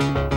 you